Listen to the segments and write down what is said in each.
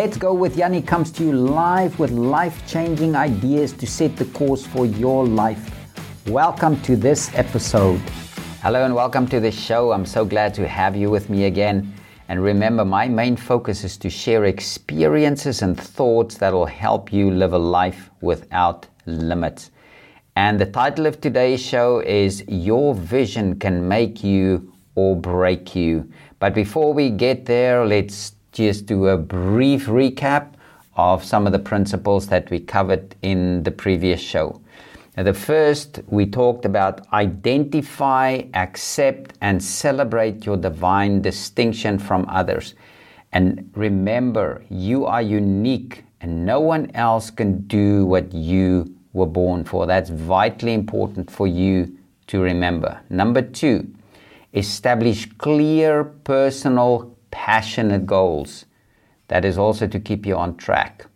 Let's Go with Yanni comes to you live with life changing ideas to set the course for your life. Welcome to this episode. Hello and welcome to the show. I'm so glad to have you with me again. And remember, my main focus is to share experiences and thoughts that will help you live a life without limits. And the title of today's show is Your Vision Can Make You or Break You. But before we get there, let's just do a brief recap of some of the principles that we covered in the previous show. Now, the first, we talked about identify, accept, and celebrate your divine distinction from others. And remember, you are unique and no one else can do what you were born for. That's vitally important for you to remember. Number two, establish clear, personal, passionate goals. That is also to keep you on track.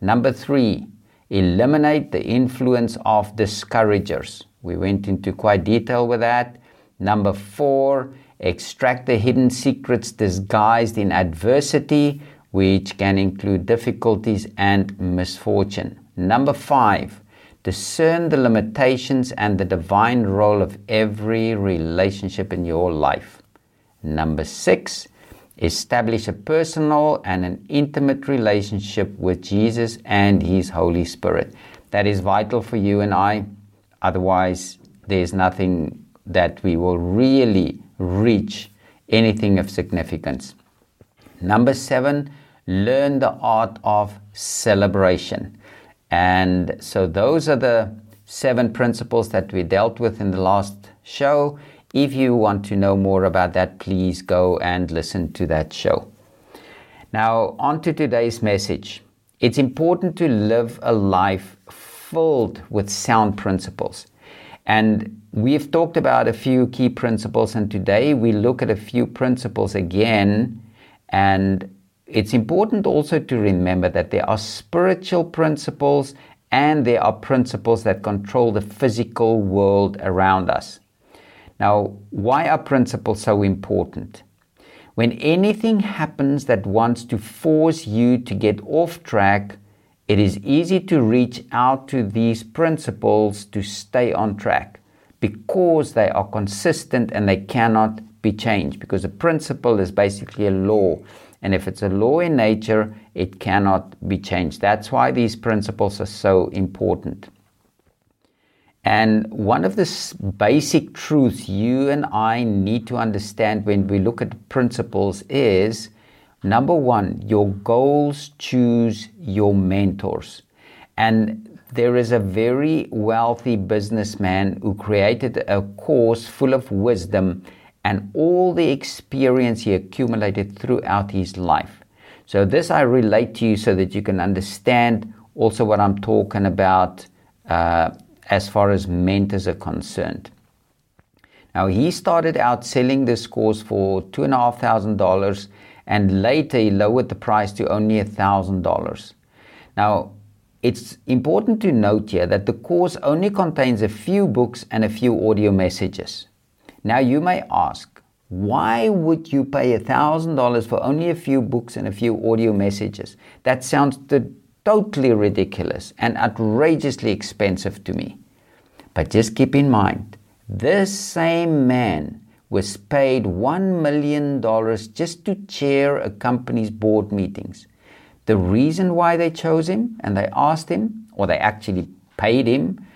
Number three, eliminate the influence of discouragers. We went into quite detail with that. Number four, extract the hidden secrets disguised in adversity, which can include difficulties and misfortune. Number five, discern the limitations and the divine role of every relationship in your life. Number six, establish a personal and an intimate relationship with Jesus and His Holy Spirit. That is vital for you and I. Otherwise, there's nothing that we will really reach anything of significance. Number seven, learn the art of celebration. And so, those are the seven principles that we dealt with in the last show. If you want to know more about that, please go and listen to that show. Now, on to today's message. It's important to live a life filled with sound principles. And we've talked about a few key principles, and today we look at a few principles again. And it's important also to remember that there are spiritual principles and there are principles that control the physical world around us. Now, why are principles so important? When anything happens that wants to force you to get off track, it is easy to reach out to these principles to stay on track because they are consistent and they cannot be changed. Because a principle is basically a law. And if it's a law in nature, it cannot be changed. That's why these principles are so important. And one of the basic truths you and I need to understand when we look at principles is number one, your goals choose your mentors. And there is a very wealthy businessman who created a course full of wisdom and all the experience he accumulated throughout his life. So, this I relate to you so that you can understand also what I'm talking about. Uh, as far as mentors are concerned. Now, he started out selling this course for $2,500 and later he lowered the price to only $1,000. Now, it's important to note here that the course only contains a few books and a few audio messages. Now, you may ask, why would you pay $1,000 for only a few books and a few audio messages? That sounds totally ridiculous and outrageously expensive to me. But just keep in mind, this same man was paid $1 million just to chair a company's board meetings. The reason why they chose him and they asked him, or they actually paid him,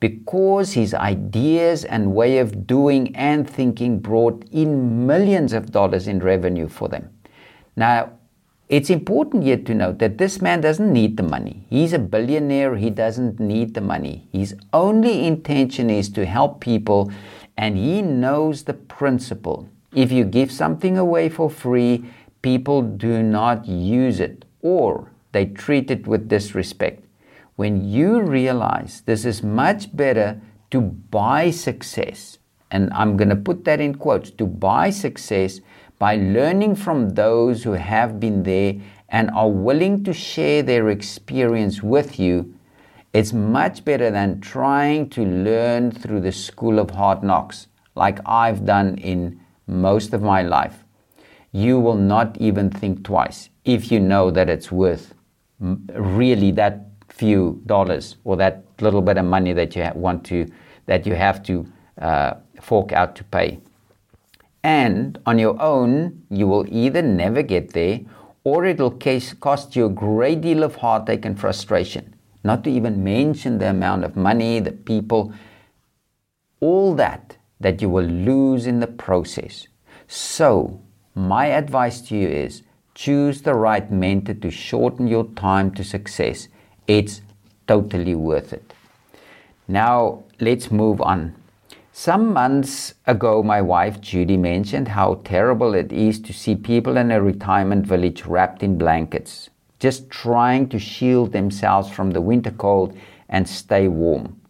because his ideas and way of doing and thinking brought in millions of dollars in revenue for them. Now, it's important yet to note that this man doesn't need the money. He's a billionaire. He doesn't need the money. His only intention is to help people, and he knows the principle. If you give something away for free, people do not use it or they treat it with disrespect. When you realize this is much better to buy success, and I'm going to put that in quotes to buy success by learning from those who have been there and are willing to share their experience with you, it's much better than trying to learn through the school of hard knocks, like I've done in most of my life. You will not even think twice. if you know that it's worth really that few dollars or that little bit of money that you want to that you have to uh, fork out to pay. And on your own, you will either never get there or it'll cost you a great deal of heartache and frustration. Not to even mention the amount of money, the people, all that that you will lose in the process. So, my advice to you is choose the right mentor to shorten your time to success. It's totally worth it. Now, let's move on. Some months ago, my wife Judy mentioned how terrible it is to see people in a retirement village wrapped in blankets, just trying to shield themselves from the winter cold and stay warm.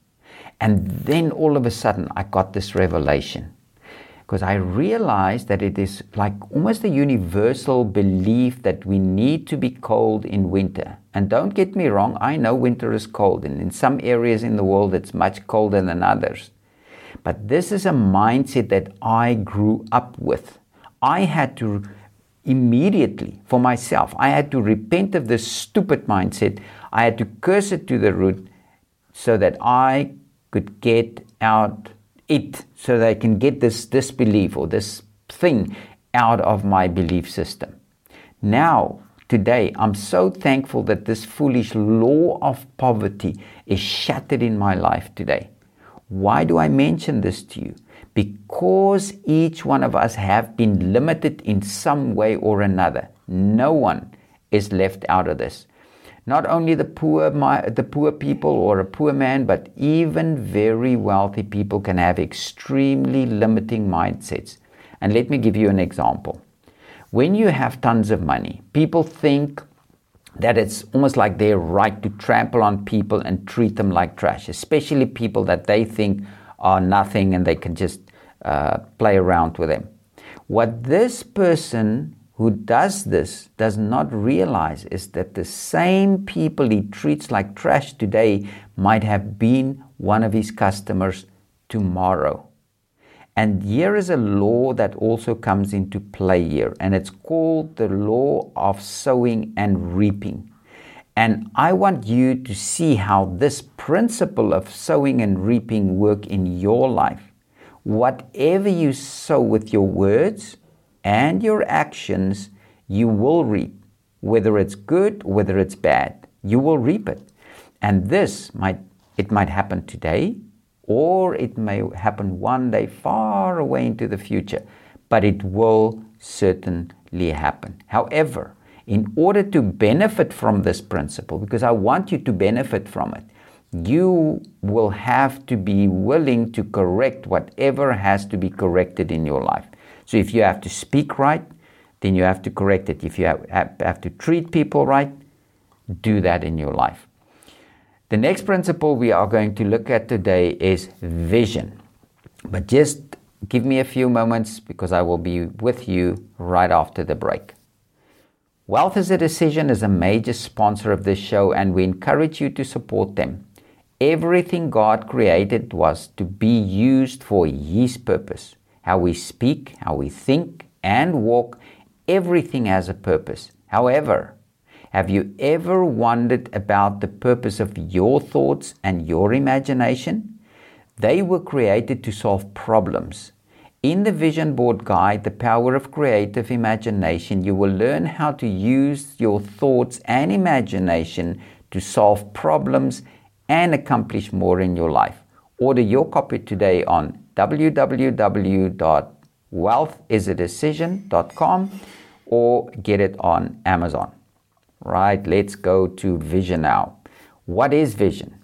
And then all of a sudden, I got this revelation because I realized that it is like almost a universal belief that we need to be cold in winter. And don't get me wrong, I know winter is cold, and in some areas in the world it's much colder than others. But this is a mindset that I grew up with. I had to immediately, for myself, I had to repent of this stupid mindset. I had to curse it to the root so that I could get out it, so that I can get this disbelief or this thing out of my belief system. Now, today, I'm so thankful that this foolish law of poverty is shattered in my life today. Why do I mention this to you? Because each one of us have been limited in some way or another. No one is left out of this. Not only the poor, the poor people or a poor man, but even very wealthy people can have extremely limiting mindsets. And let me give you an example. When you have tons of money, people think that it's almost like their right to trample on people and treat them like trash, especially people that they think are nothing and they can just uh, play around with them. What this person who does this does not realize is that the same people he treats like trash today might have been one of his customers tomorrow. And here is a law that also comes into play here, and it's called the law of sowing and reaping. And I want you to see how this principle of sowing and reaping work in your life. Whatever you sow with your words and your actions, you will reap. Whether it's good, whether it's bad, you will reap it. And this might it might happen today, or it may happen one day far away into the future, but it will certainly happen. However, in order to benefit from this principle, because I want you to benefit from it, you will have to be willing to correct whatever has to be corrected in your life. So if you have to speak right, then you have to correct it. If you have, to treat people right, do that in your life. The next principle we are going to look at today is vision. But just give me a few moments because I will be with you right after the break. Wealth is a Decision is a major sponsor of this show, and we encourage you to support them. Everything God created was to be used for His purpose. How we speak, how we think, and walk, everything has a purpose. However, have you ever wondered about the purpose of your thoughts and your imagination? They were created to solve problems. In the Vision Board Guide, The Power of Creative Imagination, you will learn how to use your thoughts and imagination to solve problems and accomplish more in your life. Order your copy today on www.wealthisadecision.com or get it on Amazon. Right, let's go to vision now. What is vision?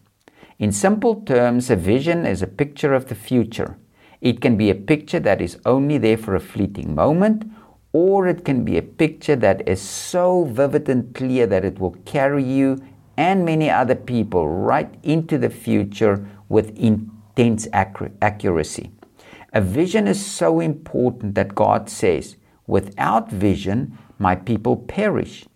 In simple terms, a vision is a picture of the future. It can be a picture that is only there for a fleeting moment, or it can be a picture that is so vivid and clear that it will carry you and many other people right into the future with intense accuracy. A vision is so important that God says, Without vision, my people perish.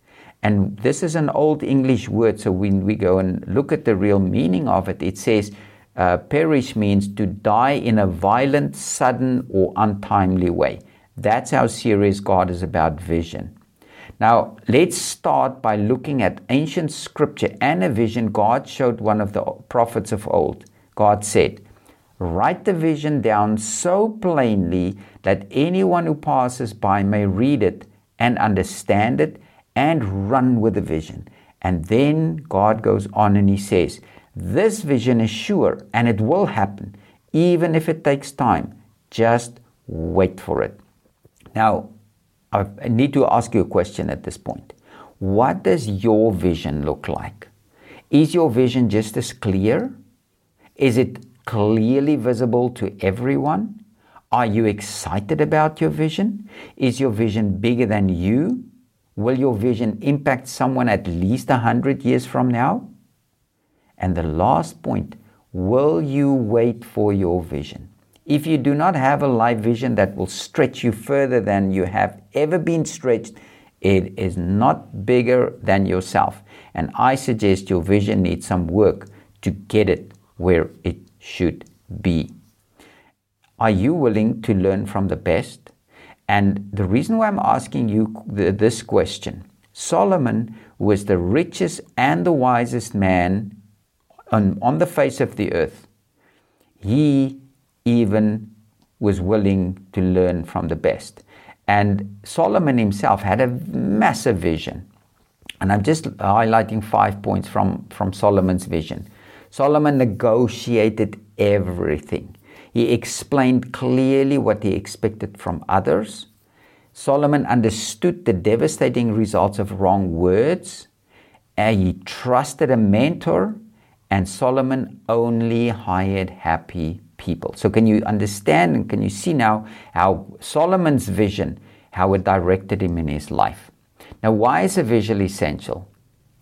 And this is an old English word, so when we go and look at the real meaning of it, it says, uh, perish means to die in a violent, sudden, or untimely way. That's how serious God is about vision. Now, let's start by looking at ancient scripture and a vision God showed one of the prophets of old. God said, Write the vision down so plainly that anyone who passes by may read it and understand it and run with the vision. And then God goes on and He says, This vision is sure and it will happen, even if it takes time. Just wait for it. Now, I need to ask you a question at this point. What does your vision look like? Is your vision just as clear? Is it clearly visible to everyone? Are you excited about your vision? Is your vision bigger than you? Will your vision impact someone at least a hundred years from now? And the last point, will you wait for your vision? If you do not have a life vision that will stretch you further than you have ever been stretched, it is not bigger than yourself. And I suggest your vision needs some work to get it where it should be. Are you willing to learn from the best? And the reason why I'm asking you this question Solomon was the richest and the wisest man on, on the face of the earth. He even was willing to learn from the best. And Solomon himself had a massive vision. And I'm just highlighting five points from, from Solomon's vision. Solomon negotiated everything. He explained clearly what he expected from others. Solomon understood the devastating results of wrong words. And he trusted a mentor. And Solomon only hired happy people. So, can you understand and can you see now how Solomon's vision, how it directed him in his life? Now, why is a visual essential?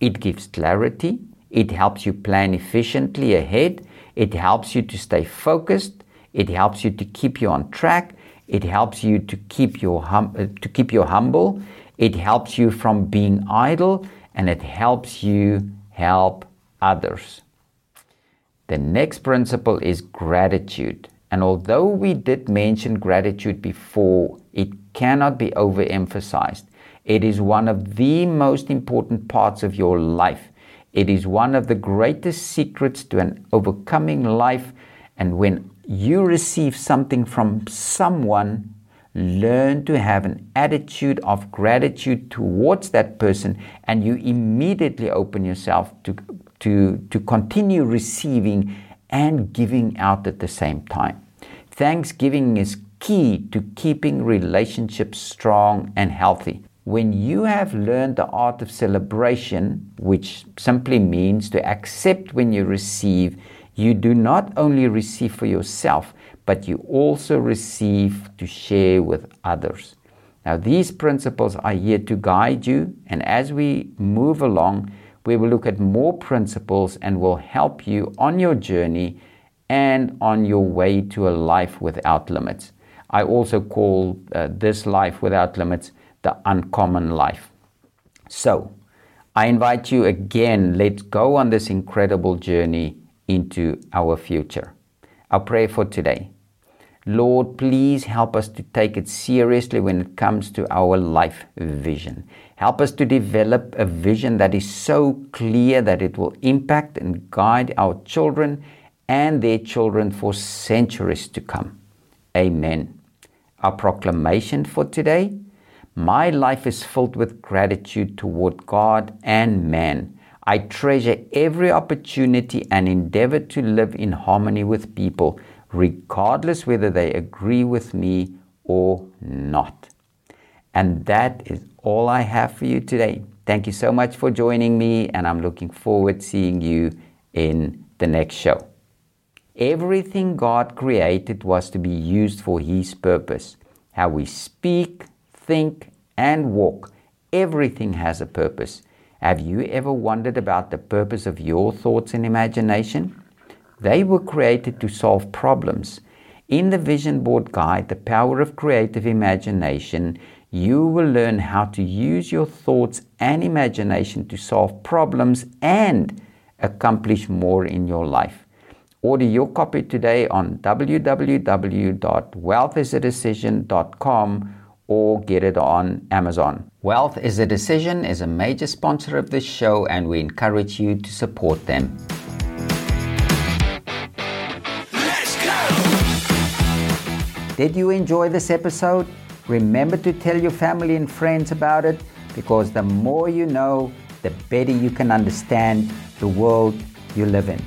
It gives clarity, it helps you plan efficiently ahead, it helps you to stay focused, it helps you to keep you on track, it helps you to keep your hum- uh, to keep you humble, it helps you from being idle, and it helps you help others. The next principle is gratitude. And although we did mention gratitude before, it cannot be overemphasized. It is one of the most important parts of your life. It is one of the greatest secrets to an overcoming life. And when you receive something from someone, learn to have an attitude of gratitude towards that person, and you immediately open yourself to to, to continue receiving and giving out at the same time. Thanksgiving is key to keeping relationships strong and healthy. When you have learned the art of celebration, which simply means to accept when you receive, you do not only receive for yourself, but you also receive to share with others. Now, these principles are here to guide you, and as we move along, we will look at more principles and will help you on your journey and on your way to a life without limits. I also call uh, this life without limits the uncommon life. So, I invite you again, let's go on this incredible journey into our future. Our prayer for today. Lord, please help us to take it seriously when it comes to our life vision. Help us to develop a vision that is so clear that it will impact and guide our children and their children for centuries to come. Amen. Our proclamation for today My life is filled with gratitude toward God and man. I treasure every opportunity and endeavor to live in harmony with people, regardless whether they agree with me or not. And that is all I have for you today. Thank you so much for joining me, and I'm looking forward to seeing you in the next show. Everything God created was to be used for His purpose. How we speak, think, and walk, everything has a purpose. Have you ever wondered about the purpose of your thoughts and imagination? They were created to solve problems. In the Vision Board Guide, The Power of Creative Imagination, you will learn how to use your thoughts and imagination to solve problems and accomplish more in your life. Order your copy today on www.wealthisadecision.com or get it on Amazon. Wealth is a Decision is a major sponsor of this show, and we encourage you to support them. Did you enjoy this episode? Remember to tell your family and friends about it because the more you know, the better you can understand the world you live in.